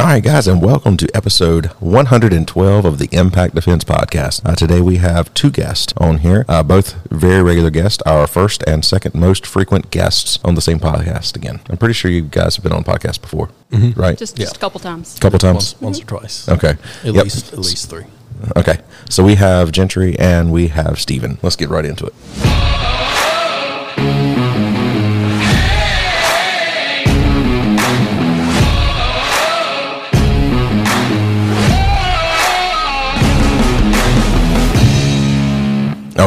All right, guys, and welcome to episode 112 of the Impact Defense Podcast. Uh, today we have two guests on here, uh, both very regular guests, our first and second most frequent guests on the same podcast again. I'm pretty sure you guys have been on podcast before, right? Just, Yeah. just a couple times. a couple times. once, once or twice. Okay. At Yep. least at least three. Okay. So we have Gentry and we have Steven. Let's get right into it.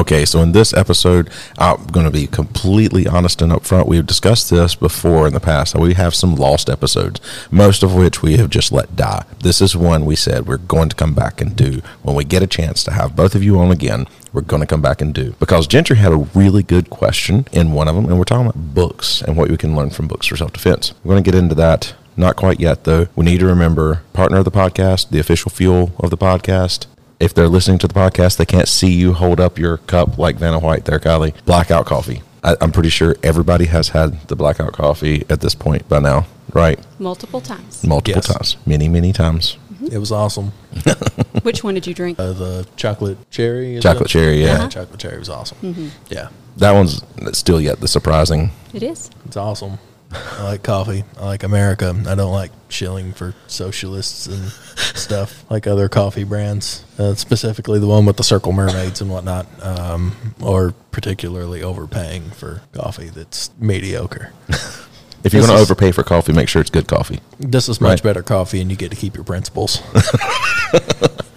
Okay, so in this episode, I'm going to be completely honest and upfront. We've discussed this before in the past. We have some lost episodes, most of which we have just let die. This is one we said we're going to come back and do when we get a chance to have both of you on again. We're going to come back and do because Gentry had a really good question in one of them, and we're talking about books and what we can learn from books for self defense. We're going to get into that. Not quite yet, though. We need to remember partner of the podcast, the official fuel of the podcast, if they're listening to the podcast, they can't see you hold up your cup like Vanna White there, Kylie. Blackout coffee. I, I'm pretty sure everybody has had the blackout coffee at this point by now, right? Multiple times. Multiple Yes. times, many, many times. It was awesome. Which one did you drink? Uh, the chocolate cherry. is Chocolate it? cherry, yeah. Uh-huh. chocolate cherry was awesome. Mm-hmm. Yeah, That one's still yet the surprising. it is. it's awesome. I like coffee. I like America. I don't like shilling for socialists and stuff like other coffee brands, uh, specifically the one with the circle mermaids and whatnot, um, or particularly overpaying for coffee that's mediocre. If you're going to overpay for coffee, make sure it's good coffee. This is Right. much better coffee, and you get to keep your principles.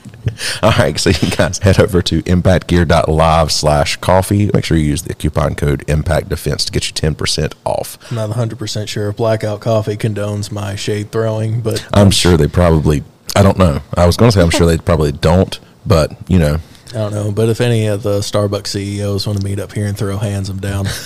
All right, so you guys head over to impactgear.live slash coffee. Make sure you use the coupon code Impact Defense to get you 10% off. I'm not 100% sure if Blackout Coffee condones my shade throwing, but I'm sure they probably, I don't know. I was going to say I'm sure they probably don't, but, you know, I don't know. But if any of the Starbucks CEOs want to meet up here and throw hands, I'm down.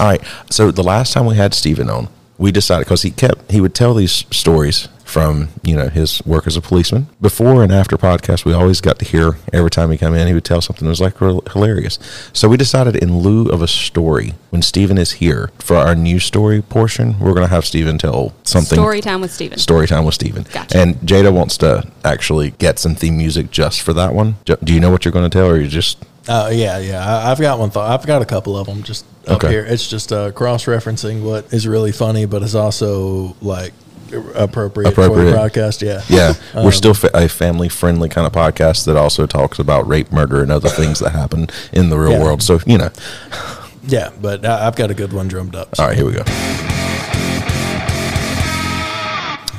All right. So the last time we had Steven on, we decided because he kept he would tell these stories from you know his work as a policeman before and after podcast. We always got to hear every time he come in, he would tell something that was like hilarious. So we decided in lieu of a story, when Stephen is here for our news story portion, we're going to have Stephen tell something. Story time with Stephen. Story time with Stephen. Gotcha. And Jada wants to actually get some theme music just for that one. Do you know what you're going to tell, or you just Uh, yeah, yeah. I, I've got one thought. I've got a couple of them just up Okay. here. It's just uh, cross referencing what is really funny, but is also like appropriate, for Appropriate. the broadcast. Yeah. Yeah, Um, we're still fa- a family friendly kind of podcast that also talks about rape, murder, and other things that happen in the real Yeah. world. So, you know, Yeah, but I, I've got a good one drummed up. all right, here we go.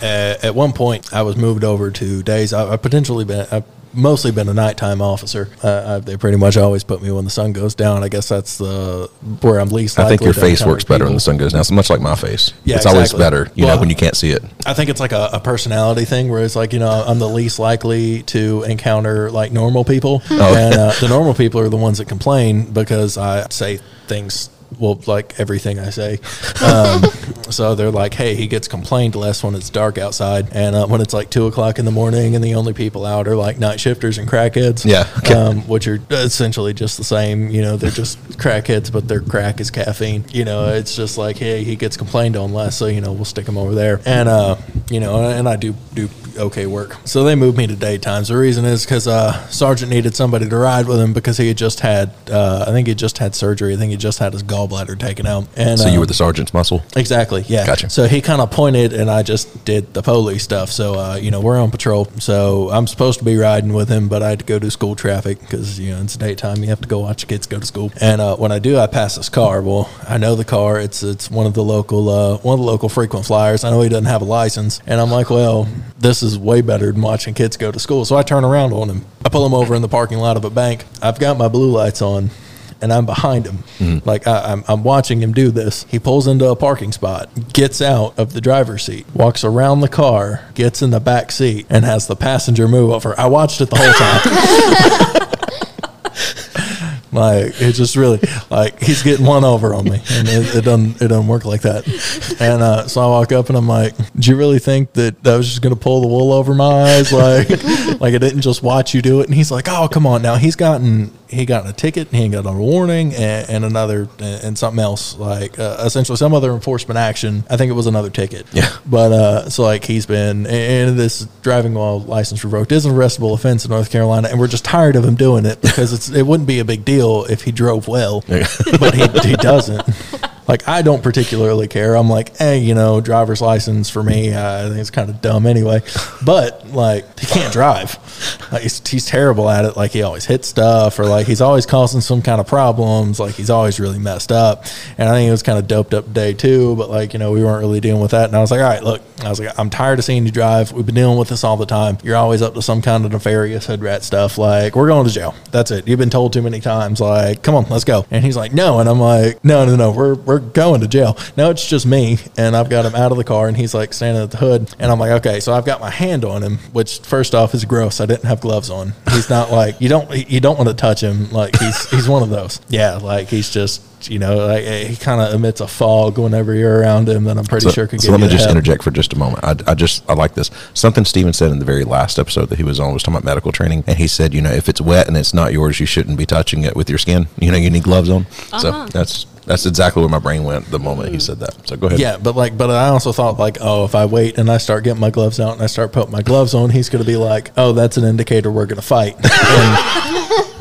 uh, at one point I was moved over to days. I, I've potentially been. I've mostly been a nighttime officer. Uh, I, they pretty much always put me when the sun goes down. I guess that's the where I'm least. I think your face works better when the sun goes down. It's much like my face. Yeah, it's always better, you know, when you can't see it. I think it's like a, a personality thing where it's like, you know, I'm the least likely to encounter like normal people. Oh. And uh, the normal people are the ones that complain because I say things, well, like everything I say. Um, so they're like, hey, he gets complained less when it's dark outside. And uh, when it's like two o'clock in the morning and the only people out are like night shifters and crackheads. Yeah, okay. Um, which are essentially just the same. You know, they're just crackheads, but their crack is caffeine. You know, it's just like, hey, he gets complained on less, so you know, we'll stick him over there. And uh, you know, and I do do okay work. So they moved me to daytimes. The reason is because uh, Sergeant needed somebody to ride with him because he had just had, uh, I think he just had surgery. I think he just had his gallbladder taken out. And So you um, were the sergeant's muscle. Exactly. Yeah. Gotcha. So he kind of pointed, and I just did the police stuff. So uh, you know, we're on patrol. So I'm supposed to be riding with him, but I had to go do school traffic because you know it's daytime. You have to go watch kids go to school. And uh, when I do, I pass this car. Well, I know the car. It's it's one of the local uh, one of the local frequent flyers. I know he doesn't have a license, and I'm like, well, this is way better than watching kids go to school. So I turn around on him. I pull him over in the parking lot of a bank. I've got my blue lights on and I'm behind him. Mm-hmm. Like I, I'm, I'm watching him do this. He pulls into a parking spot, gets out of the driver's seat, walks around the car, gets in the back seat, and has the passenger move over. I watched it the whole time. like it's just really like he's getting one over on me, and it, it doesn't it doesn't work like that. And uh, so I walk up and I'm like, "Do you really think that that was just gonna pull the wool over my eyes? Like, like I didn't just watch you do it?" And he's like, "Oh, come on now." He's gotten he got a ticket, he got a warning, and, and another and something else like uh, essentially some other enforcement action. I think it was another ticket. Yeah. But uh, so like he's been and this driving while license revoked is an arrestable offense in North Carolina, and we're just tired of him doing it because it's it wouldn't be a big deal if he drove well, but he he doesn't. Like I don't particularly care. I'm like, hey, you know, driver's license for me. Uh, I think it's kind of dumb anyway. But like, he can't drive. Like, he's, he's terrible at it. Like he always hits stuff, or like he's always causing some kind of problems. Like he's always really messed up. And I think it was kind of doped up day two. But like, you know, we weren't really dealing with that. And I was like, all right, look, I was like, I'm tired of seeing you drive. We've been dealing with this all the time. You're always up to some kind of nefarious hood rat stuff. Like we're going to jail. That's it. You've been told too many times. Like, come on, let's go. And he's like, no. And I'm like, no, no, no. We're we're going to jail. Now it's just me, and I've got him out of the car, and he's like standing at the hood, and I'm like, okay, so I've got my hand on him, which first off is gross. I didn't have gloves on. He's not like you don't you don't want to touch him. Like he's he's one of those. Yeah, like he's just. You know, like he kind of emits a fog whenever you're around him that I'm pretty So, sure could so get let me just hell. interject for just a moment. I, I just I like this. Something Steven said in the very last episode that he was on was talking about medical training, and he said, you know, if it's wet and it's not yours, you shouldn't be touching it with your skin. You know, you need gloves on. So Uh-huh. that's that's exactly where my brain went the moment he mm. said that. So go ahead. Yeah, but like, but I also thought like, oh, if I wait and I start getting my gloves out and I start putting my gloves on, he's going to be like, oh, that's an indicator we're going to fight.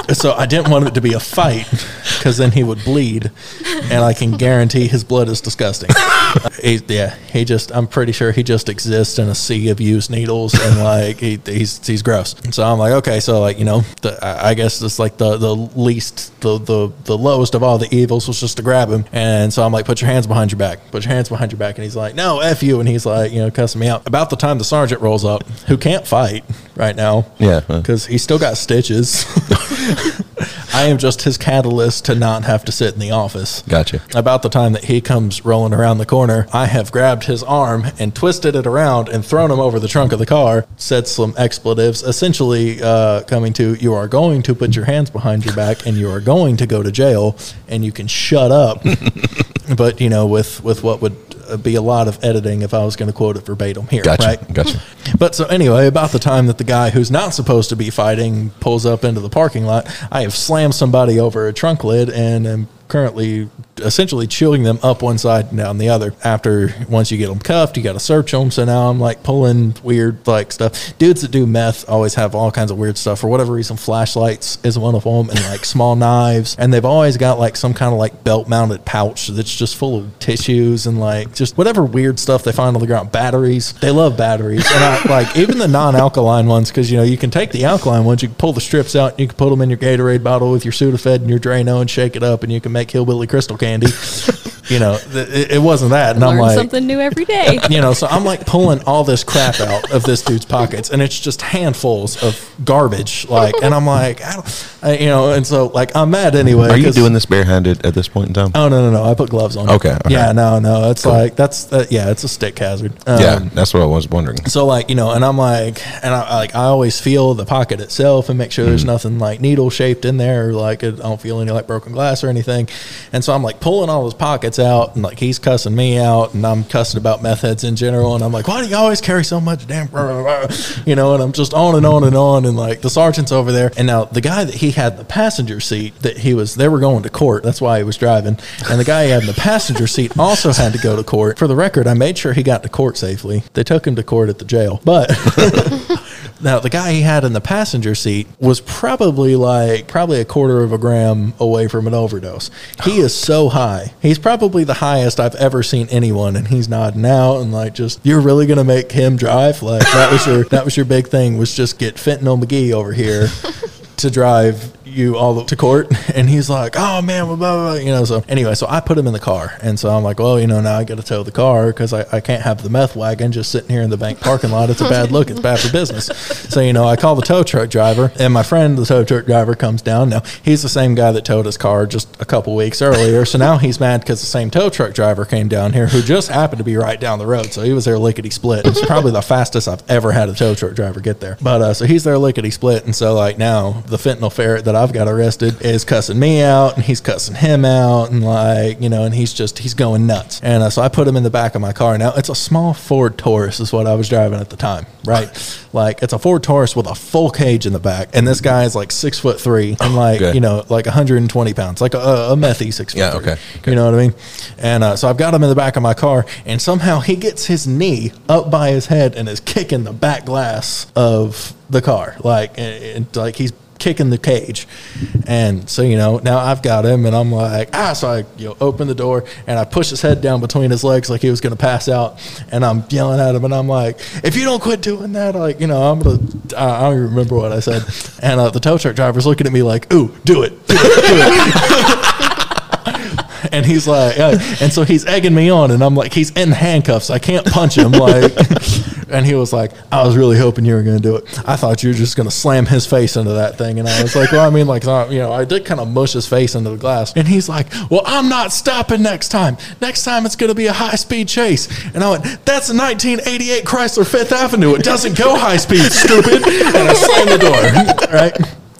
And so I didn't want it to be a fight because then he would bleed, and I can guarantee his blood is disgusting. he, yeah, he just, I'm pretty sure he just exists in a sea of used needles and like he, he's he's gross. So I'm like, okay, so like you know, the, I guess it's like the the least, the the the lowest of all the evils was just to grab him, and so I'm like, put your hands behind your back, put your hands behind your back, and he's like, no, f you, and he's like, you know, cussing me out. About the time the sergeant rolls up, who can't fight right now, Yeah, because he's still got stitches. I am just his catalyst to not have to sit in the office. Gotcha. About the time that he comes rolling around the corner, I have grabbed his arm and twisted it around and thrown him over the trunk of the car, said some expletives, essentially uh, coming to, You are going to put your hands behind your back and you are going to go to jail and you can shut up. but, you know, with, with what would uh, be a lot of editing if I was going to quote it verbatim here. Gotcha. Right? Gotcha. But so anyway, about the time that the guy who's not supposed to be fighting pulls up into the parking lot, I have slammed somebody over a trunk lid and am currently essentially chewing them up one side and down the other. After once you get them cuffed, you got to search them. So now I'm like pulling weird like stuff. Dudes that do meth always have all kinds of weird stuff. For whatever reason, flashlights is one of them, and like small knives, and they've always got like some kind of like belt mounted pouch that's just full of tissues and like just whatever weird stuff they find on the ground. Batteries, they love batteries, and I like even the non alkaline ones because you know you can take the alkaline ones, you can pull the strips out, and you can put them in your Gatorade bottle with your Sudafed and your Drano and shake it up, and you can make hillbilly crystal candy. you know, th- it, it wasn't that, and I'm like, something new every day. you know, so I'm like pulling all this crap out of this dude's pockets, and it's just handfuls of garbage. Like, and I'm like, I don't, I, you know, and so like I'm mad anyway. Are you doing this barehanded at this point in time? Oh no, no, no! I put gloves on. Okay, okay. Yeah, no, no. It's like that's uh, yeah, it's a stick hazard. Um, yeah, that's what I was wondering. so like you know, and I'm like, and I like I always feel the pocket itself and make sure there's nothing like needle shaped in there, or like it, I don't feel any like broken glass or anything. And so I'm like pulling all those pockets out, and like he's cussing me out, and I'm cussing about meth heads in general, and I'm like, why do you always carry so much damn, you know? And I'm just on and on and on, and like the sergeant's over there, and now the guy that he had the passenger seat that he was, they were going to court. That's why he was driving, and the guy he had in the passenger seat also had to go to court. For the record, I made sure he got to court safely. They took him to court at the jail, but. Now, the guy he had in the passenger seat was probably like probably a quarter of a gram away from an overdose. He is so high. He's probably the highest I've ever seen anyone, and he's nodding out and like just you're really gonna make him drive? Like that was your that was your big thing was just get Fentanyl McGee over here to drive you all the, to court and he's like oh man blah, blah, blah, you know so anyway so i put him in the car and so i'm like well you know now i gotta tow the car because I, I can't have the meth wagon just sitting here in the bank parking lot. It's a bad look. It's bad for business. So you know i call the tow truck driver and my friend the tow truck driver comes down. Now he's the same guy that towed his car just a couple weeks earlier so now he's mad because the same tow truck driver came down here who just happened to be right down the road so he was there lickety split. It's probably the fastest i've ever had a tow truck driver get there. But uh, so he's there lickety split and so like now the fentanyl ferret that I've got arrested is cussing me out and he's cussing him out and like you know and he's just he's going nuts. And uh, so I put him in the back of my car. Now it's a small Ford Taurus is what I was driving at the time, right? like it's a Ford Taurus with a full cage in the back, and this guy is like six foot three and like Okay. you know like 120 pounds, like a, a methy six foot. Yeah, three. okay, You know what I mean? And uh, so I've got him in the back of my car, and somehow he gets his knee up by his head and is kicking the back glass of the car, like and, and, like he's kicking the cage. And so you know now I've got him, and I'm like ah, so I you know open the door and I push his head down between his legs like he was going to pass out, and I'm yelling at him, and I'm like, if you don't quit doing that, like you know I'm gonna I I don't even remember what I said, and uh, the tow truck driver's looking at me like, ooh, do it, do it, do it. And he's like, yeah. and so he's egging me on, and I'm like, he's in handcuffs. I can't punch him. Like, and he was like, I was really hoping you were going to do it. I thought you were just going to slam his face into that thing. And I was like, well, I mean, like, you know, I did kind of mush his face into the glass. And he's like, well, I'm not stopping next time. Next time it's going to be a high speed chase. And I went, that's a 1988 Chrysler Fifth Avenue. It doesn't go high speed, stupid. And I slammed the door. Right.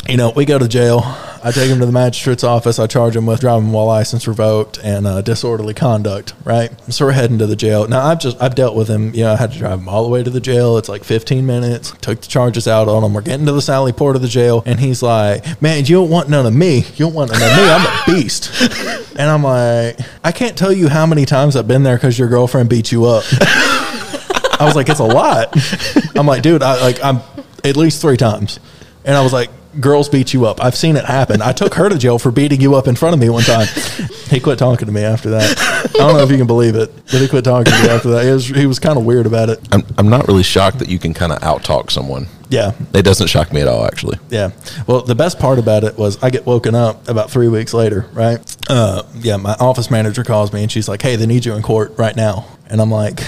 You know, we go to jail. I take him to the magistrate's office. I charge him with driving while license revoked and uh, disorderly conduct. Right, so we're heading to the jail. Now I've just I've dealt with him. You know, I had to drive him all the way to the jail. It's like 15 minutes. Took the charges out on him. We're getting to the Sally Port of the jail, and he's like, "Man, you don't want none of me. You don't want none of me. I'm a beast." And I'm like, "I can't tell you how many times I've been there because your girlfriend beat you up." I was like, "It's a lot." I'm like, "Dude, I like I'm at least three times," and I was like girls beat you up. I've seen it happen. I took her to jail for beating you up in front of me one time. He quit talking to me after that. I don't know if you can believe it, but he quit talking to me after that. He was, he was kind of weird about it. I'm, I'm not really shocked that you can kind of out talk someone. Yeah. It doesn't shock me at all, actually. Yeah. Well, the best part about it was I get woken up about three weeks later, right? Uh, yeah, my office manager calls me and she's like, hey, they need you in court right now. And I'm like,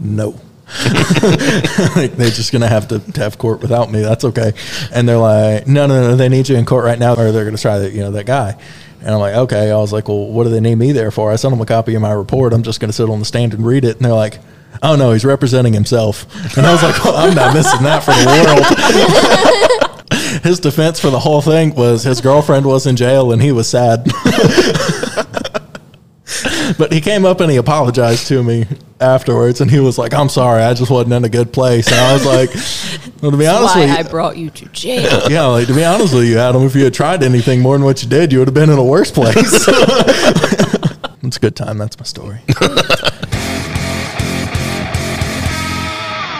no. like they're just gonna have to, have court without me. That's okay. And they're like, no, no, no, they need you in court right now, or they're gonna try that, you know, that guy. And I'm like, okay. I was like, well, what do they need me there for? I sent them a copy of my report. I'm just gonna sit on the stand and read it. And they're like, oh no, he's representing himself. And I was like, well, I'm not missing that for the world. his defense for the whole thing was his girlfriend was in jail and he was sad. but he came up and he apologized to me afterwards and he was like, I'm sorry, I just wasn't in a good place. And I was like, well, to be honest Why with you, I brought you to jail. yeah, like to be honest with you, Adam, if you had tried anything more than what you did, you would have been in a worse place. it's a good time. That's my story.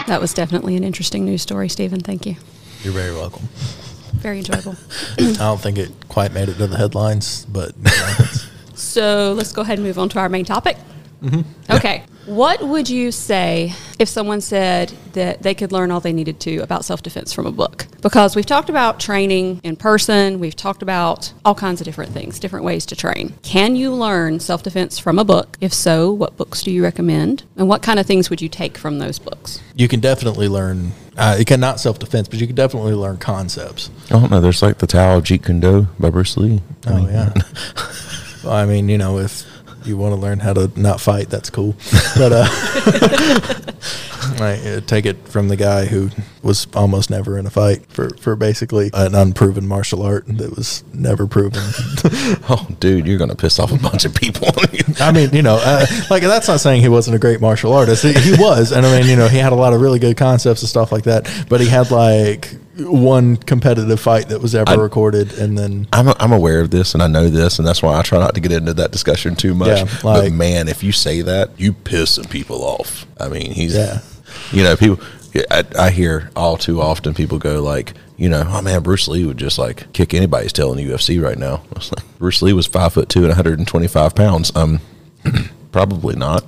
That was definitely an interesting news story, Stephen. Thank you. You're very welcome. Very enjoyable. I don't think it quite made it to the headlines, but you know, it's- So let's go ahead and move on to our main topic. Okay. What would you say if someone said that they could learn all they needed to about self defense from a book? Because we've talked about training in person, we've talked about all kinds of different things, different ways to train. Can you learn self defense from a book? If so, what books do you recommend? And what kind of things would you take from those books? you can definitely learn. Uh, you can not self defense, but you can definitely learn concepts. I don't know. There's like the Tao of Jeet Kune Do by Bruce Lee. I Oh mean, yeah. I mean, you know, if you want to learn how to not fight, that's cool. But uh, I uh, take it from the guy who was almost never in a fight for, for basically an unproven martial art that was never proven. Oh, dude, you're gonna piss off a bunch of people. I mean, you know, uh, like that's not saying he wasn't a great martial artist. He, he was, and I mean, you know, he had a lot of really good concepts and stuff like that. But he had like one competitive fight that was ever I- recorded, and then I'm, I'm aware of this and I know this, and that's why I try not to get into that discussion too much. Yeah, but man, if you say that, you piss some people off. I mean, he's, Yeah. you know, people. I, I hear all too often people go like, you know, oh man, Bruce Lee would just like kick anybody's tail in the UFC right now. I was like, Bruce Lee was five foot two and 125 pounds. Um, probably not.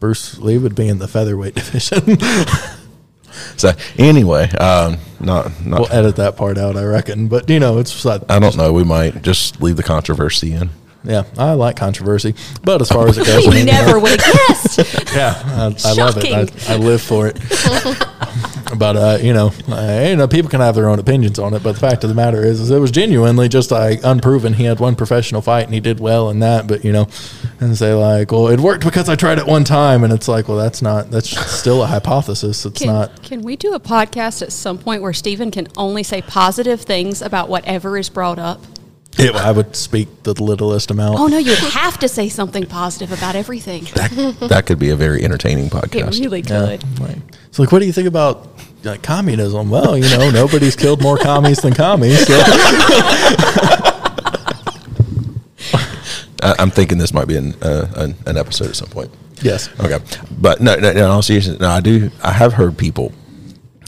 Bruce Lee would be in the featherweight division. So anyway, um, not not. we'll edit that part out, I reckon. But you know, it's uh, I don't know. We might just leave the controversy in. yeah, I like controversy. But as far as it goes, I You mean, you know, never would have guessed. yeah, I, I love it. I, I live for it. But uh, you know, uh, you know, people can have their own opinions on it. But the fact of the matter is, is it was genuinely just like unproven. He had one professional fight and he did well in that. But you know, and say like, well, it worked because I tried it one time, and it's like, well, that's not. That's still a hypothesis. It's Can, not. can we do a podcast at some point where Stephen can only say positive things about whatever is brought up? It, I would speak the littlest amount. Oh no, you would have to say something positive about everything. that that could be a very entertaining podcast. It podcast. really Yeah. could. Right. It's like, what do you think about like communism? Well, you know, nobody's killed more commies than commies. So. I, I'm thinking this might be an, uh, an an episode at some point. Yes. Okay, but no, no, no. In all seriousness, no, I do. I have heard people,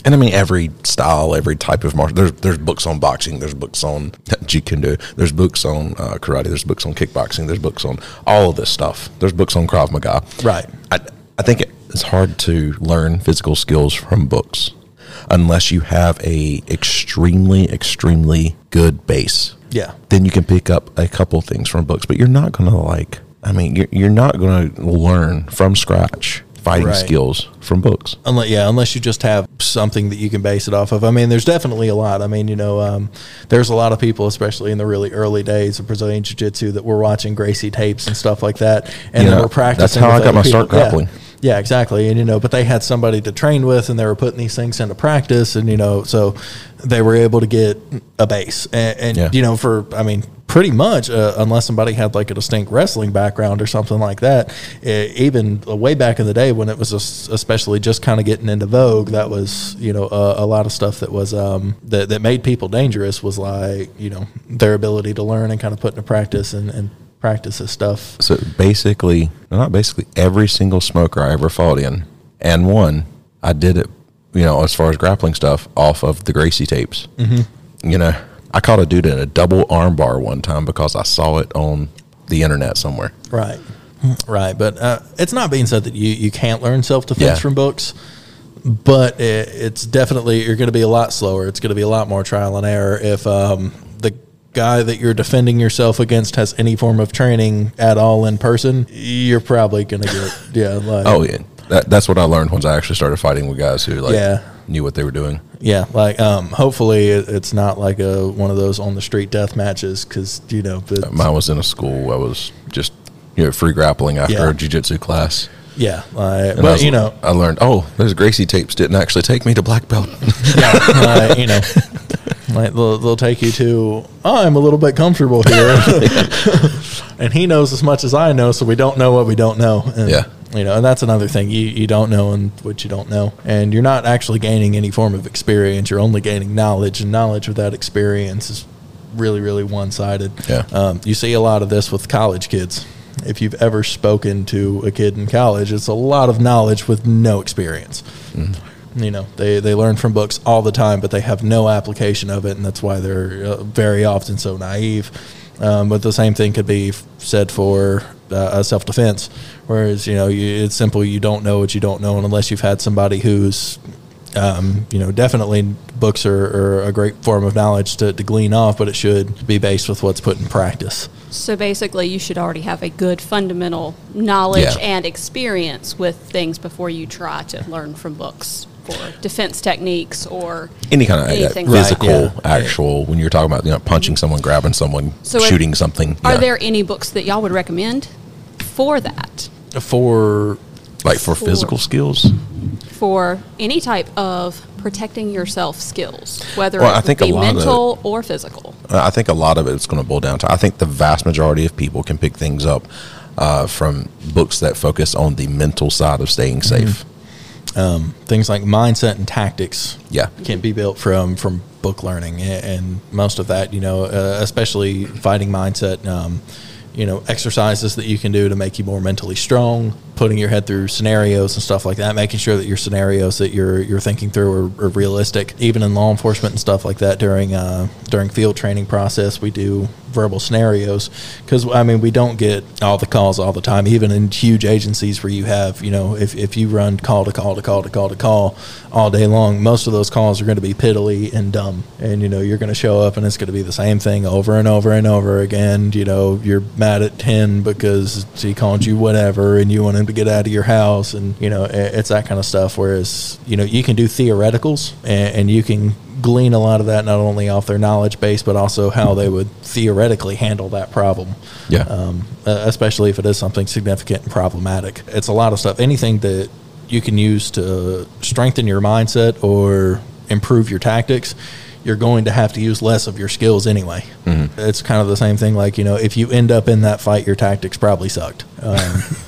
and I mean every style, every type of martial. There's there's books on boxing. There's books on kune. There's books on uh, karate. There's books on kickboxing. There's books on all of this stuff. There's books on Krav Maga. Right. I I think it's hard to learn physical skills from books unless you have a extremely extremely good base Yeah. then you can pick up a couple things from books, but you're not going to like, I mean, you're, you're not going to learn from scratch fighting Right. skills from books. Unless, yeah, unless you just have something that you can base it off of. I mean, there's definitely a lot. I mean, you know, um, there's a lot of people, especially in the really early days of Brazilian Jiu Jitsu, that were watching Gracie tapes and stuff like that, and Yeah, they were practicing. that's how I got my start people. Yeah. grappling. Yeah, exactly. And you know, but they had somebody to train with, and they were putting these things into practice, and you know, so they were able to get a base. And, and Yeah. you know, for I mean, pretty much, uh, unless somebody had like a distinct wrestling background or something like that, eh, even way back in the day when it was especially just kind of getting into vogue, that was you know a, a lot of stuff that was um, that that made people dangerous was like you know their ability to learn and kind of put into practice and, and practice this stuff. So basically, not basically, every single smoker I ever fought in and won, I did it, you know, as far as grappling stuff, off of the Gracie tapes. Mm-hmm. You know, I caught a dude in a double arm bar one time because I saw it on the internet somewhere. Right. Right. But uh, it's not being said that you, you can't learn self defense Yeah. from books, but it, it's definitely, you're going to be a lot slower. It's going to be a lot more trial and error if um, guy that you're defending yourself against has any form of training at all in person. You're probably going to get, yeah. Like, Oh, yeah. That, that's what I learned once I actually started fighting with guys who, like, Yeah. knew what they were doing. Yeah, like um, hopefully it, it's not like a one of those on the street death matches because you know, but Mine was in a school. I was just you know free grappling after Yeah. a jiu-jitsu class. yeah, like, but was- you know, I learned. Oh, those Gracie tapes didn't actually take me to black belt. yeah, uh, you know, like they'll, they'll take you to. "Oh, I'm a little bit comfortable here, and he knows as much as I know, so we don't know what we don't know. And, Yeah. you know, and that's another thing you you don't know and what you don't know, and you're not actually gaining any form of experience. You're only gaining knowledge, and knowledge without experience is really really one sided. Yeah. Um, you see a lot of this with college kids. If you've ever spoken to a kid in college, it's a lot of knowledge with no experience. You know, they, they learn from books all the time, but they have no application of it, and that's why they're uh, very often so naive. Um, but the same thing could be said for uh, self defense, whereas you know you, it's simple. You don't know what you don't know, and unless you've had somebody who's um, you know, definitely books are, are a great form of knowledge to, to glean off, but it should be based with what's put in practice. So basically, you should already have a good fundamental knowledge Yeah. and experience with things before you try to learn from books for defense techniques or Any kind of anything uh, like physical, yeah. actual. When you're talking about you know punching someone, grabbing someone, So are- shooting something. Are yeah. there any books that y'all would recommend for that? For like for for- physical skills? For any type of protecting yourself skills, whether Well, it I think be a lot of mental or physical. Uh, I think a lot of it's going to boil down to. I think the vast majority of people can pick things up uh, from books that focus on the mental side of staying Mm-hmm. Um, things like mindset and tactics Yeah. can be built from from book learning and most of that you know uh, especially fighting mindset um, you know exercises that you can do to make you more mentally strong putting your head through scenarios and stuff like that making sure that your scenarios that you're you're thinking through are, are realistic even in law enforcement and stuff like that during uh, during field training process we do verbal scenarios because I mean we don't get all the calls all the time even in huge agencies where you have you know if, if you run call to call to call to call to call all day long most of those calls are going to be piddly and dumb and you know you're going to show up and it's going to be the same thing over and over and over again you know you're mad at 10 because he called you whatever and you want him to get out of your house, and you know, it's that kind of stuff. Whereas, you know, you can do theoreticals, and, and you can glean a lot of that not only off their knowledge base, but also how they would theoretically handle that problem. Yeah. Um, especially if it is something significant and problematic. It's a lot of stuff. Anything that you can use to strengthen your mindset or improve your tactics, you're going to have to use less of your skills anyway. It's kind of the same thing. Like you know, if you end up in that fight, your tactics probably sucked. Um, you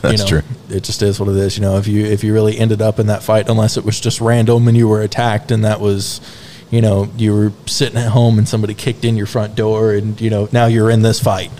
That's know, true. It just is what it is. You know, if you if you really ended up in that fight, unless it was just random and you were attacked and that was. You know, you were sitting at home and somebody kicked in your front door, and you know now you're in this fight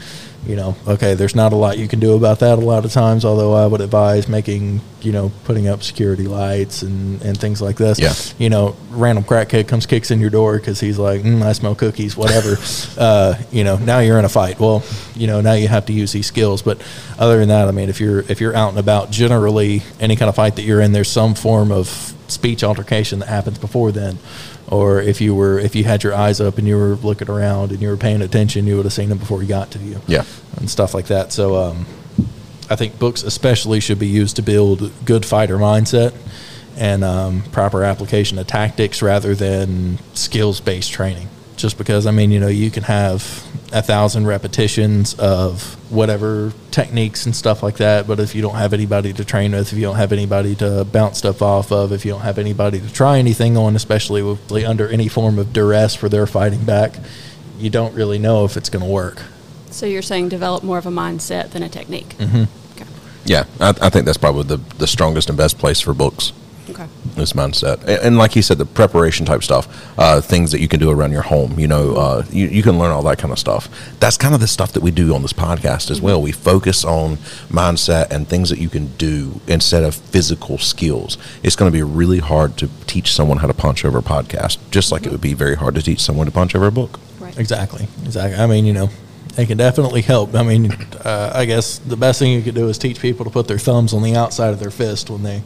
you know, okay, there's not a lot you can do about that a lot of times, although I would advise making, you know, putting up security lights and, and things like this. Yeah. You know, random crackhead comes, kicks in your door because he's like, mm, I smell cookies, whatever. uh, you know, now you're in a fight. Well, you know, now you have to use these skills. But other than that, I mean, if you're, if you're out and about, generally any kind of fight that you're in, there's some form of speech altercation that happens before then or if you were if you had your eyes up and you were looking around and you were paying attention you would have seen them before he got to you. Yeah. and stuff like that. So um, i think books especially should be used to build good fighter mindset and um, proper application of tactics rather than skills based training just because i mean you know you can have a thousand repetitions of whatever techniques and stuff like that but if you don't have anybody to train with if you don't have anybody to bounce stuff off of if you don't have anybody to try anything on especially with, like, under any form of duress for their fighting back you don't really know if it's going to work So you're saying develop more of a mindset than a technique. Mm-hmm. Okay. Yeah, I, I think that's probably the, the strongest and best place for books. Okay. This mindset, and, and like you said, the preparation type stuff, uh, things that you can do around your home. You know, uh, you, you can learn all that kind of stuff. That's kind of the stuff that we do on this podcast as well. We focus on mindset and things that you can do instead of physical skills. It's going to be really hard to teach someone how to punch over a podcast, just like it would be very hard to teach someone to punch over a book. Right. Exactly. Exactly. I mean, you know, it can definitely help. I mean, uh, I guess the best thing you could do is teach people to put their thumbs on the outside of their fist when they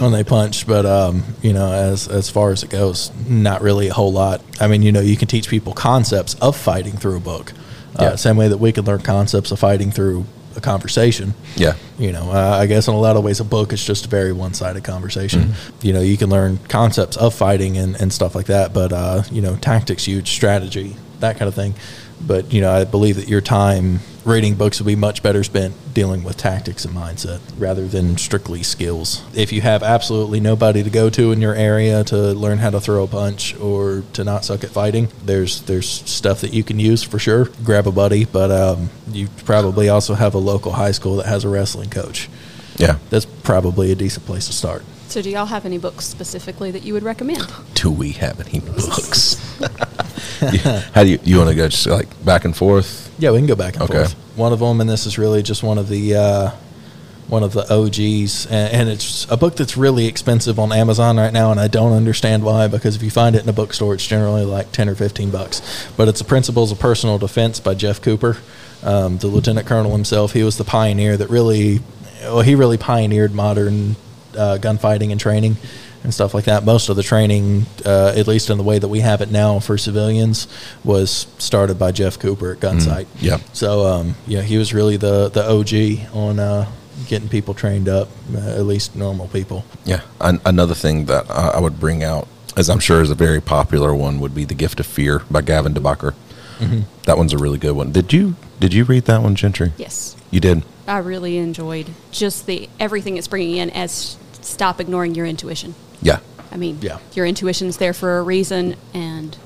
when they punch. But um, you know, as as far as it goes, not really a whole lot. I mean, you know, you can teach people concepts of fighting through a book. Uh, Yeah. Same way that we can learn concepts of fighting through a conversation. Yeah. You know, uh, I guess in a lot of ways, a book is just a very one-sided conversation. Mm-hmm. You know, you can learn concepts of fighting and, and stuff like that, but uh, you know, tactics, huge strategy, that kind of thing. But you know, I believe that your time reading books would be much better spent dealing with tactics and mindset rather than strictly skills. If you have absolutely nobody to go to in your area to learn how to throw a punch or to not suck at fighting, there's there's stuff that you can use for sure. Grab a buddy, but um, you probably also have a local high school that has a wrestling coach. Yeah. That's probably a decent place to start. So do y'all have any books specifically that you would recommend? Do we have any books? You- how do you you want to go just like back and forth? Yeah, we can go back and Okay. forth. One of them, and this is really just one of the uh, one of the OGs, and, and it's a book that's really expensive on Amazon right now, and I don't understand why. Because if you find it in a bookstore, it's generally like ten or fifteen bucks. But it's the Principles of Personal Defense by Jeff Cooper, um, the Lieutenant Colonel himself. He was the pioneer that really, well, he really pioneered modern uh, gunfighting and training and stuff like that. Most of the training, uh, at least in the way that we have it now for civilians, was started by Jeff Cooper at Gunsite. yeah. So, um, yeah, he was really the the OG on uh, getting people trained up, uh, at least normal people. Yeah. An- another thing that I, I would bring out, as I'm sure is a very popular one, would be "The Gift of Fear" by Gavin de Becker. That one's a really good one. Did you did you read that one, Gentry? Yes. You did. I really enjoyed just the everything it's bringing in as stop ignoring your intuition. Yeah. I mean, Yeah. your intuition's there for a reason and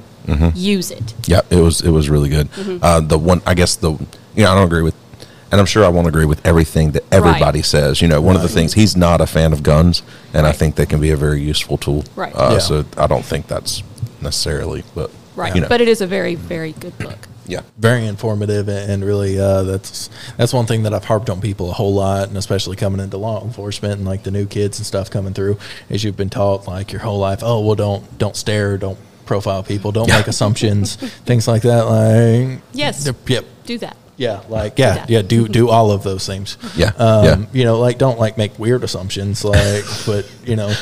use it. Yeah, it was it was really good. Uh, the one, I guess the you know I don't agree with, and I'm sure I won't agree with everything that everybody Right. says. You know, one of the things he's not a fan of guns, and I think they can be a very useful tool. Right. Uh, Yeah. So I don't think that's necessarily, but Right. You know, But it is a very, very good book. Yeah, Very informative, and and really, uh, that's that's one thing that I've harped on people a whole lot, and especially coming into law enforcement and like the new kids and stuff coming through, is you've been taught like your whole life, oh well, don't don't stare, don't profile people, don't make assumptions, things like that. Like Yes. yep, Do that. Yeah, like yeah, that. yeah. Do do all of those things. Yeah, um, yeah. You know, like don't like make weird assumptions. Like, but you know,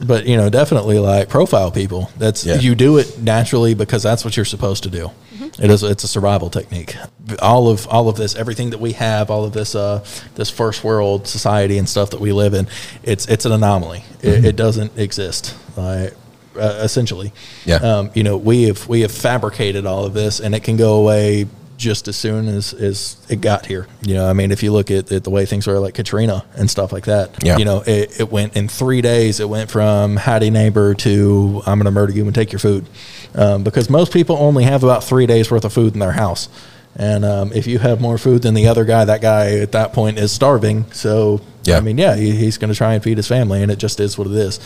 but you know, definitely like profile people. That's Yeah. you do it naturally because that's what you're supposed to do. It is. It's a survival technique. All of all of this, everything that we have, all of this, uh, this first world society and stuff that we live in, it's it's an anomaly. It, it doesn't exist. Like, uh, essentially, Yeah. Um, you know, we have we have fabricated all of this, and it can go away just as soon as, as it got here. You know, I mean, if you look at, at the way things were like Katrina and stuff like that, Yeah. you know, it, it went in three days. It went from howdy neighbor to I'm going to murder you and take your food. Um, because most people only have about three days worth of food in their house. And um, if you have more food than the other guy, that guy at that point is starving. So, Yeah. I mean, yeah, he, he's going to try and feed his family, and it just is what it is.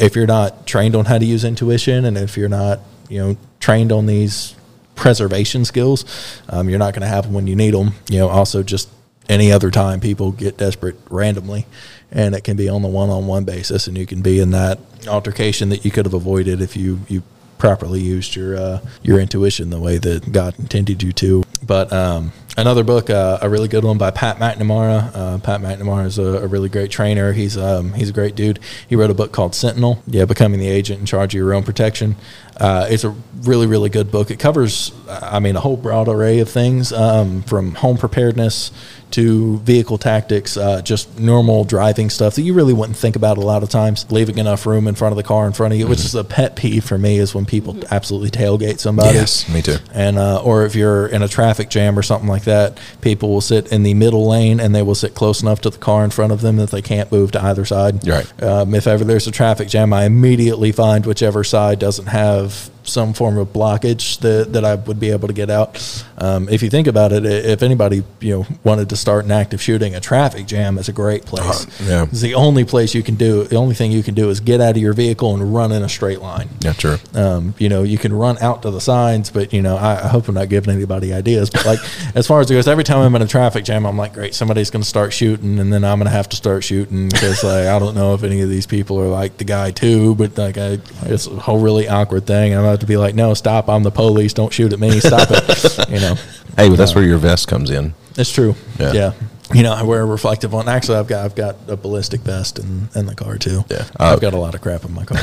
If you're not trained on how to use intuition, and if you're not, you know, trained on these preservation skills, um, you're not going to have them when you need them. You know, also just any other time people get desperate randomly, and it can be on the one-on-one basis, and you can be in that altercation that you could have avoided if you you properly used your uh, your intuition the way that God intended you to. But um, another book, uh, a really good one by Pat McNamara. Uh, Pat McNamara is a, a really great trainer. He's um, he's a great dude. He wrote a book called Sentinel. Yeah, becoming the agent in charge of your own protection. Uh, it's a really really good book. It covers, I mean, a whole broad array of things um, from home preparedness to vehicle tactics, uh, just normal driving stuff that you really wouldn't think about a lot of times. Leaving enough room in front of the car in front of you, which is a pet peeve for me, is when people absolutely tailgate somebody. Yes, me too. And uh, or if you're in a traffic jam or something like that, people will sit in the middle lane and they will sit close enough to the car in front of them that they can't move to either side. Right. Um, if ever there's a traffic jam, I immediately find whichever side doesn't have of some form of blockage that, that I would be able to get out. Um, if you think about it, if anybody you know wanted to start an active shooting, a traffic jam is a great place. Uh, yeah. It's the only place you can do. The only thing you can do is get out of your vehicle and run in a straight line. Yeah, true. Um, you know, you can run out to the signs, but you know, I, I hope I'm not giving anybody ideas. But like, as far as it goes, every time I'm in a traffic jam, I'm like, great, somebody's going to start shooting, and then I'm going to have to start shooting because like I don't know if any of these people are like the guy too. But like, I, it's a whole really awkward thing. I'm about to be like, no, stop! I'm the police. Don't shoot at me. Stop it. you know, Hey, but that's where your vest comes in. it's true. Yeah. Yeah. You know, I wear a reflective one. Actually, I've got I've got a ballistic vest in, in the car too. Yeah. I've Uh, got a lot of crap in my car.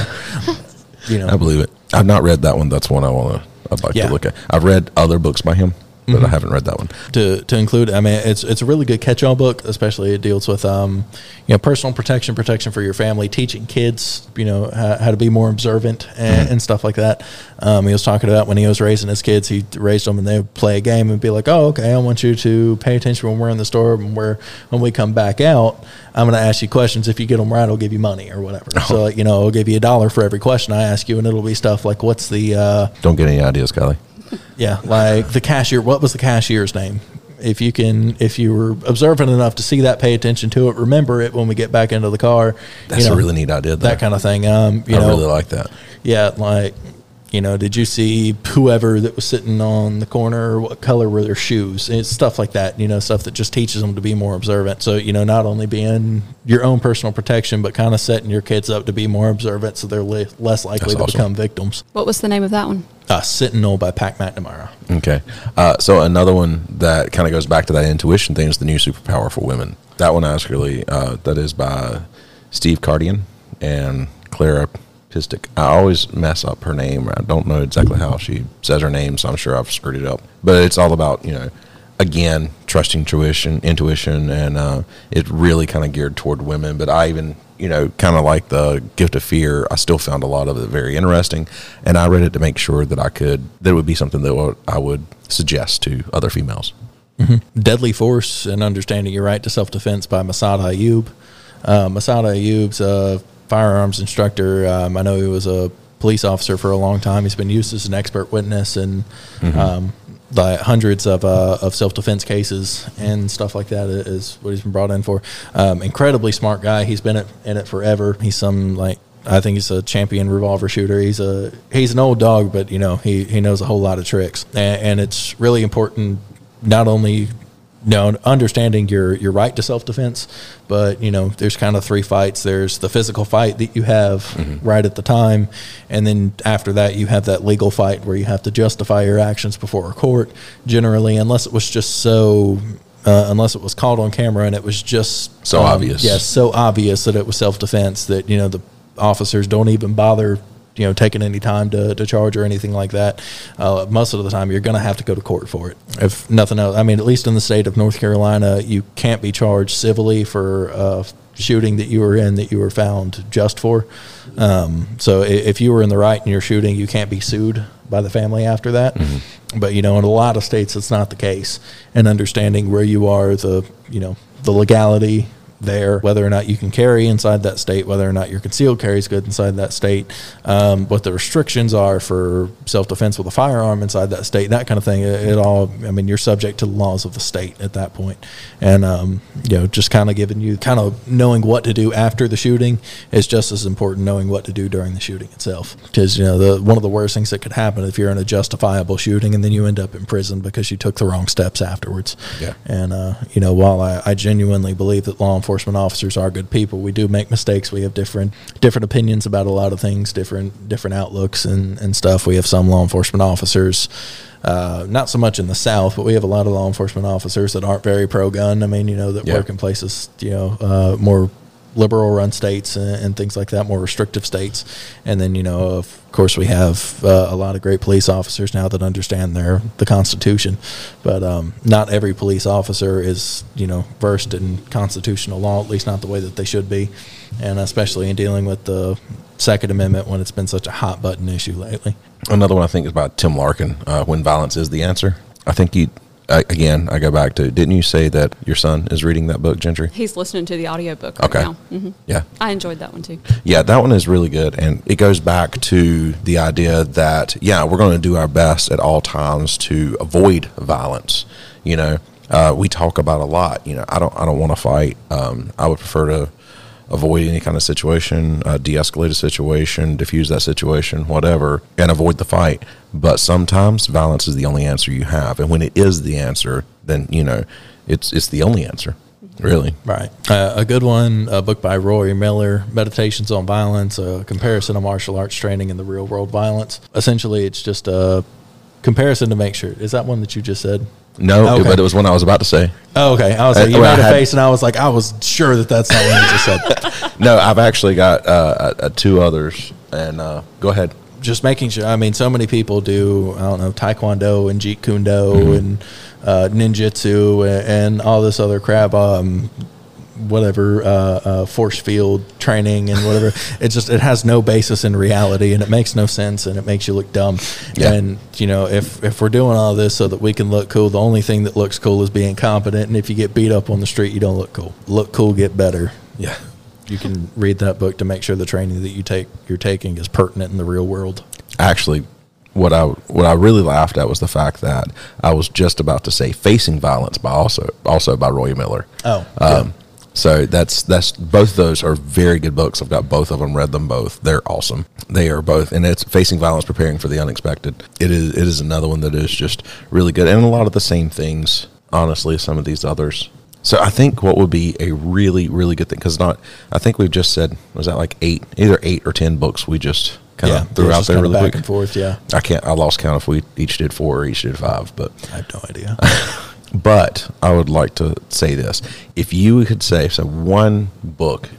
you know, I believe it. I've not read that one. That's one I want to. I'd like Yeah. to look at. I've read other books by him, but I haven't read that one. to to include. I mean, it's it's a really good catch-all book. Especially it deals with um, you know, personal protection, protection for your family, teaching kids, you know, how, how to be more observant and, and stuff like that. Um, he was talking about when he was raising his kids, he raised them and they would play a game and be like, "Oh, okay, I want you to pay attention when we're in the store and where when we come back out, I'm going to ask you questions. If you get them right, I'll give you money or whatever. So, like, you know, I'll give you a dollar for every question I ask you, and it'll be stuff like, "What's the uh, Don't get any ideas, Kylie. Yeah, like the cashier. What was the cashier's name? If you can, if you were observant enough to see that, pay attention to it, remember it when we get back into the car. That's you know, a really neat idea. Though. that kind of thing. Um, you I know, really like that. yeah, like you know, did you see whoever that was sitting on the corner? What color were their shoes? It's stuff like that. You know, stuff that just teaches them to be more observant. So you know, not only being your own personal protection, but kind of setting your kids up to be more observant, so they're li- less likely That's to awesome. become victims. What was the name of that one? Uh, Sentinel by Pat McNamara. Okay. Uh, so another one that kind of goes back to that intuition thing is the new superpower for women. That one actually, uh, that is by Steve Kardian and Clara Pistic. I always mess up her name. I don't know exactly how she says her name, so I'm sure I've screwed it up. But it's all about, you know, again, trusting tuition, intuition, and uh, really kind of geared toward women. But I even, you know, kind of like the gift of fear, I still found a lot of it very interesting. And I read it to make sure that I could, that it would be something that I would suggest to other females. Deadly Force and Understanding Your Right to Self Defense by Massad Ayoob. Uh, Massad Ayoob's a firearms instructor. Um, I know he was a police officer for a long time. He's been used as an expert witness and um, like hundreds of, uh, of self defense cases and stuff like that is what he's been brought in for. Um, incredibly smart guy. He's been in it forever. He's some like I think he's a champion revolver shooter. He's a he's an old dog, but you know he, he knows a whole lot of tricks, and, and it's really important not only know understanding your your right to self defense, but you know there's kind of three fights. There's the physical fight that you have right at the time, and then after that you have that legal fight where you have to justify your actions before a court. Generally, unless it was just so. Uh, unless it was caught on camera and it was just So obvious. yes, so obvious that it was self defense that you know the officers don't even bother you know taking any time to, to charge or anything like that uh, most of the time you're going to have to go to court for it. If nothing else i mean at least in the state of north carolina you can't be charged civilly for a shooting that you were in that you were found just for. Um, so if you were in the right and you're shooting you can't be sued by the family after that. But you know in a lot of states it's not the case. And understanding where you are the you know the legality there, whether or not you can carry inside that state, whether or not your concealed carry is good inside that state, um, what the restrictions are for self defense with a firearm inside that state, that kind of thing. It, it all, I mean, you're subject to the laws of the state at that point. And, um, you know, just kind of giving you kind of knowing what to do after the shooting is just as important knowing what to do during the shooting itself. Because, you know, the, one of the worst things that could happen if you're in a justifiable shooting and then you end up in prison because you took the wrong steps afterwards. Yeah. And, uh, you know, while I, I genuinely believe that law enforcement officers are good people, we do make mistakes. We have different different opinions about a lot of things, different different outlooks and, and stuff. We have some law enforcement officers, uh, not so much in the South, but we have a lot of law enforcement officers that aren't very pro gun. I mean, you know, that Yeah. work in places, you know, uh, more liberal run states and, and things like that, more restrictive states. And then, you know, of course, we have uh, a lot of great police officers now that understand their the Constitution. But um, not every police officer is, you know, versed in constitutional law, at least not the way that they should be. And especially in dealing with the Second Amendment when it's been such a hot button issue lately. Another one I think is about Tim Larkin. Uh, when violence is the answer, I think you. I, again, I go back to. Didn't you say that your son is reading that book, Gentry? He's listening to the audiobook right Okay. now. hmm Yeah. I enjoyed that one too. Yeah, that one is really good. And it goes back to the idea that, yeah, we're going to do our best at all times to avoid violence. You know, uh, we talk about a lot, you know, I don't, I don't want to fight. Um, I would prefer to avoid any kind of situation, uh, de-escalate a situation, diffuse that situation, whatever, and avoid the fight. But sometimes violence is the only answer you have. And when it is the answer, then, you know, it's, it's the only answer, really. Right. Uh, a good one, a book by Rory Miller, Meditations on Violence, a comparison of martial arts training and the real world violence. Essentially, it's just a comparison to make sure. Is that one that you just said? No, Okay. but it was one I was about to say. Oh, okay. I was Uh, like, you well, made a had- face, and I was like, I was sure that that's not what you just said. No, I've actually got uh, uh, uh, two others, and uh, go ahead. just making sure. I mean, so many people do. I don't know Taekwondo and Jeet Kune Do and uh, ninjutsu and, and all this other crap. Um, whatever uh, uh, force field training and whatever. it just it has no basis in reality and it makes no sense and it makes you look dumb. Yeah. And you know, if if we're doing all this so that we can look cool, the only thing that looks cool is being competent. And if you get beat up on the street, you don't look cool. Look cool, get better. Yeah. You can read that book to make sure the training that you take you're taking is pertinent in the real world. Actually, what I what I really laughed at was the fact that I was just about to say "Facing Violence" by also also by Rory Miller. Oh, Um, so that's that's both of those are very good books. I've got both of them, read them both. They're awesome. They are both, and it's facing violence, preparing for the unexpected. It is it is another one that is just really good, and a lot of the same things. Honestly, as some of these others. So I think what would be a really really good thing because not I think we've just said was that like eight either eight or ten books we just kind yeah, of threw out there really back quick. and forth. Yeah, I can't. I lost count if we each did four or each did five, but I have no idea. but I would like to say this: if you could say so, one book.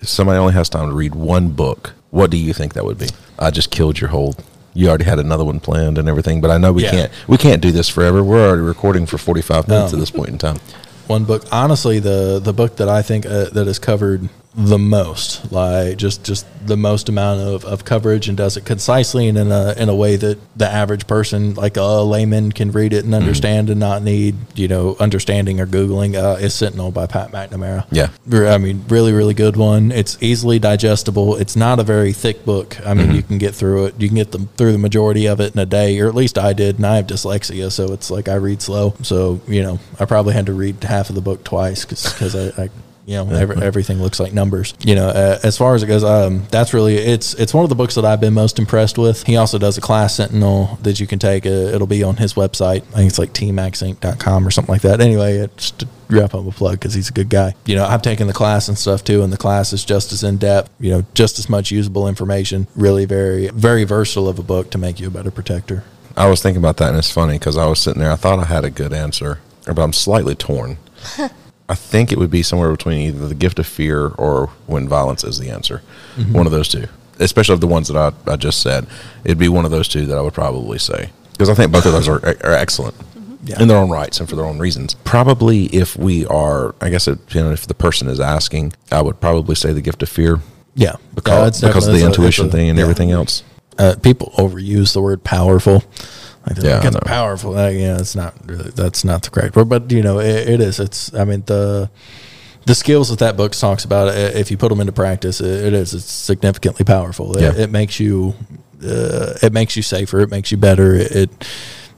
If somebody only has time to read one book, what do you think that would be? I just killed your whole. You already had another one planned and everything, but I know we Yeah. can't. We can't do this forever. We're already recording for forty five minutes No. at this point in time. One book, honestly, the the book that I think uh, that has covered the most, like just just the most amount of, of coverage and does it concisely and in a in a way that the average person, like a layman, can read it and understand and not need you know understanding or googling. Uh, is Sentinel by Pat McNamara. Yeah. I mean, really, really good one. It's easily digestible. It's not a very thick book. I mean, you can get through it. You can get them through the majority of it in a day, or at least I did. And I have dyslexia, so it's like I read slow. So you know, I probably had to read half of the book twice because I, I. You know, every, everything looks like numbers. You know, uh, as far as it goes, um, that's really it's it's one of the books that I've been most impressed with. He also does a class Sentinel that you can take. Uh, it'll be on his website. I think it's like tmacsinc.com or something like that. Anyway, it's to wrap up a plug because he's a good guy. You know, I've taken the class and stuff too, and the class is just as in depth. You know, just as much usable information. Really, very very versatile of a book to make you a better protector. I was thinking about that, and it's funny because I was sitting there. I thought I had a good answer, but I'm slightly torn. I think it would be somewhere between either the gift of fear or when violence is the answer. One of those two, especially of the ones that I, I just said. It'd be one of those two that I would probably say because I think both of those are, are excellent Yeah. in their own rights and for their own reasons. Probably if we are, I guess, it, you know, if the person is asking, I would probably say the gift of fear Yeah, because, because of the intuition a- thing and yeah. everything else. uh, people overuse the word powerful. Like Yeah, like, it's powerful. Uh, yeah, it's not really. That's not the correct word, but you know, it, it is. It's. I mean the the skills that that book talks about. If you put them into practice, it, it is. It's significantly powerful. It, Yeah. it makes you. Uh, it makes you safer. It makes you better. It, it.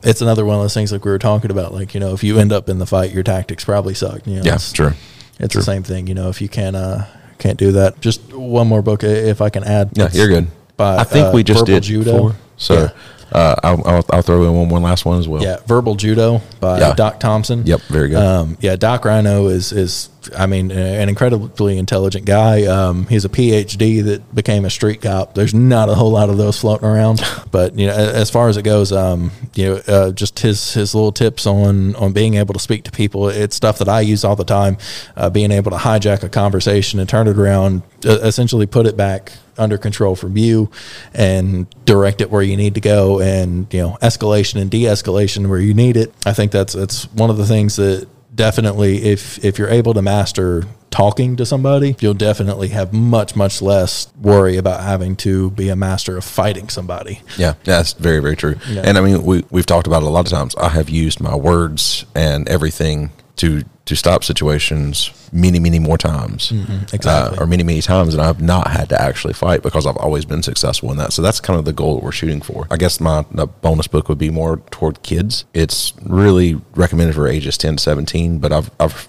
It's another one of those things like we were talking about. Like you know, if you end up in the fight, your tactics probably suck. You know, Yeah, it's- true. It's True. the same thing. You know, if you can uh, can't do that. Just one more book, if I can add. Yeah, you're good. By, I think uh, we just Verbal did judo. four. So Yeah. Uh, I'll, I'll, I'll throw in one, one last one as well. Yeah, Verbal Judo by Yeah. Doc Thompson. Yep, very good. Um, yeah, Doc Rhino is is I mean an incredibly intelligent guy. Um, he's a PhD that became a street cop. There's not a whole lot of those floating around, but you know, as far as it goes, um, you know, uh, just his his little tips on on being able to speak to people. It's stuff that I use all the time. Uh, being able to hijack a conversation and turn it around, uh, essentially put it back under control from you and direct it where you need to go and you know escalation and de-escalation where you need it i think that's that's one of the things that definitely if if you're able to master talking to somebody you'll definitely have much much less worry about having to be a master of fighting somebody Yeah, that's very, very true. Yeah. And I mean, we we've talked about it a lot of times. I have used my words and everything to to stop situations many, many more times, Mm-hmm. exactly. uh, or many, many times, and I've not had to actually fight because I've always been successful in that. So that's kind of the goal that we're shooting for. I guess my bonus book would be more toward kids. It's really recommended for ages ten to seventeen, but I've I've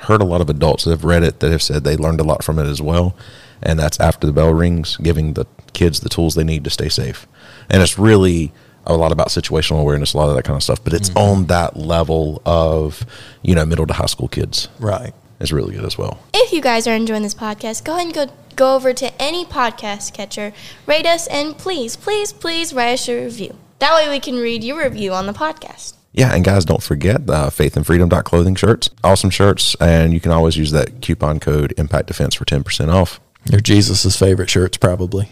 heard a lot of adults that have read it that have said they learned a lot from it as well. And that's after the bell rings, giving the kids the tools they need to stay safe. And it's really a lot about situational awareness, a lot of that kind of stuff. But it's mm-hmm. on that level of, you know, middle to high school kids. right It's really good as well. If you guys are enjoying this podcast, go ahead and go go over to any podcast catcher, rate us, and please, please, please write us a review. That way we can read your review on the podcast. Yeah, and guys, don't forget the Faith and Freedom clothing shirts. Awesome shirts, and you can always use that coupon code Impact Defense for ten percent off. they're jesus's favorite shirts probably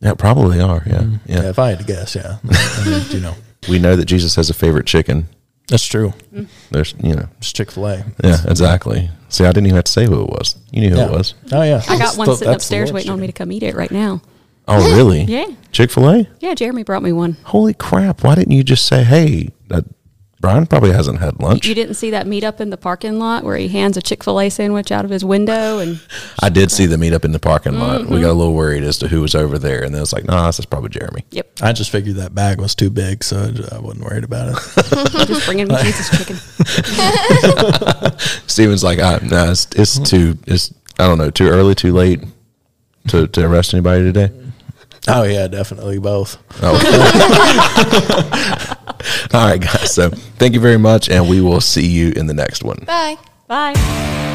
Yeah, probably are. Yeah, mm-hmm. yeah. yeah if i had to guess yeah I mean, you know We know that Jesus has a favorite chicken. that's true mm. There's, you know, it's chick-fil-a yeah, exactly. See, I didn't even have to say who it was. You knew who it was. oh yeah I got one Thought sitting that's upstairs Lord's waiting on me to come eat it right now. Oh, really? Yeah. Chick Fil A. Yeah, Jeremy brought me one. Holy crap! Why didn't you just say, "Hey, that Brian probably hasn't had lunch"? You didn't see that meetup in the parking lot where he hands a Chick Fil A sandwich out of his window, and I did see the meetup in the parking lot. Mm-hmm. We got a little worried as to who was over there, and then it's like, "Nah, this is probably Jeremy." yep, I just figured that bag was too big, so I wasn't worried about it. just bringing me Jesus chicken. Steven's like, ah, "Nah, it's, it's too, it's I don't know, too early, too late to to arrest anybody today." oh yeah, definitely both. Oh. All right, guys. So thank you very much, and we will see you in the next one. Bye. Bye.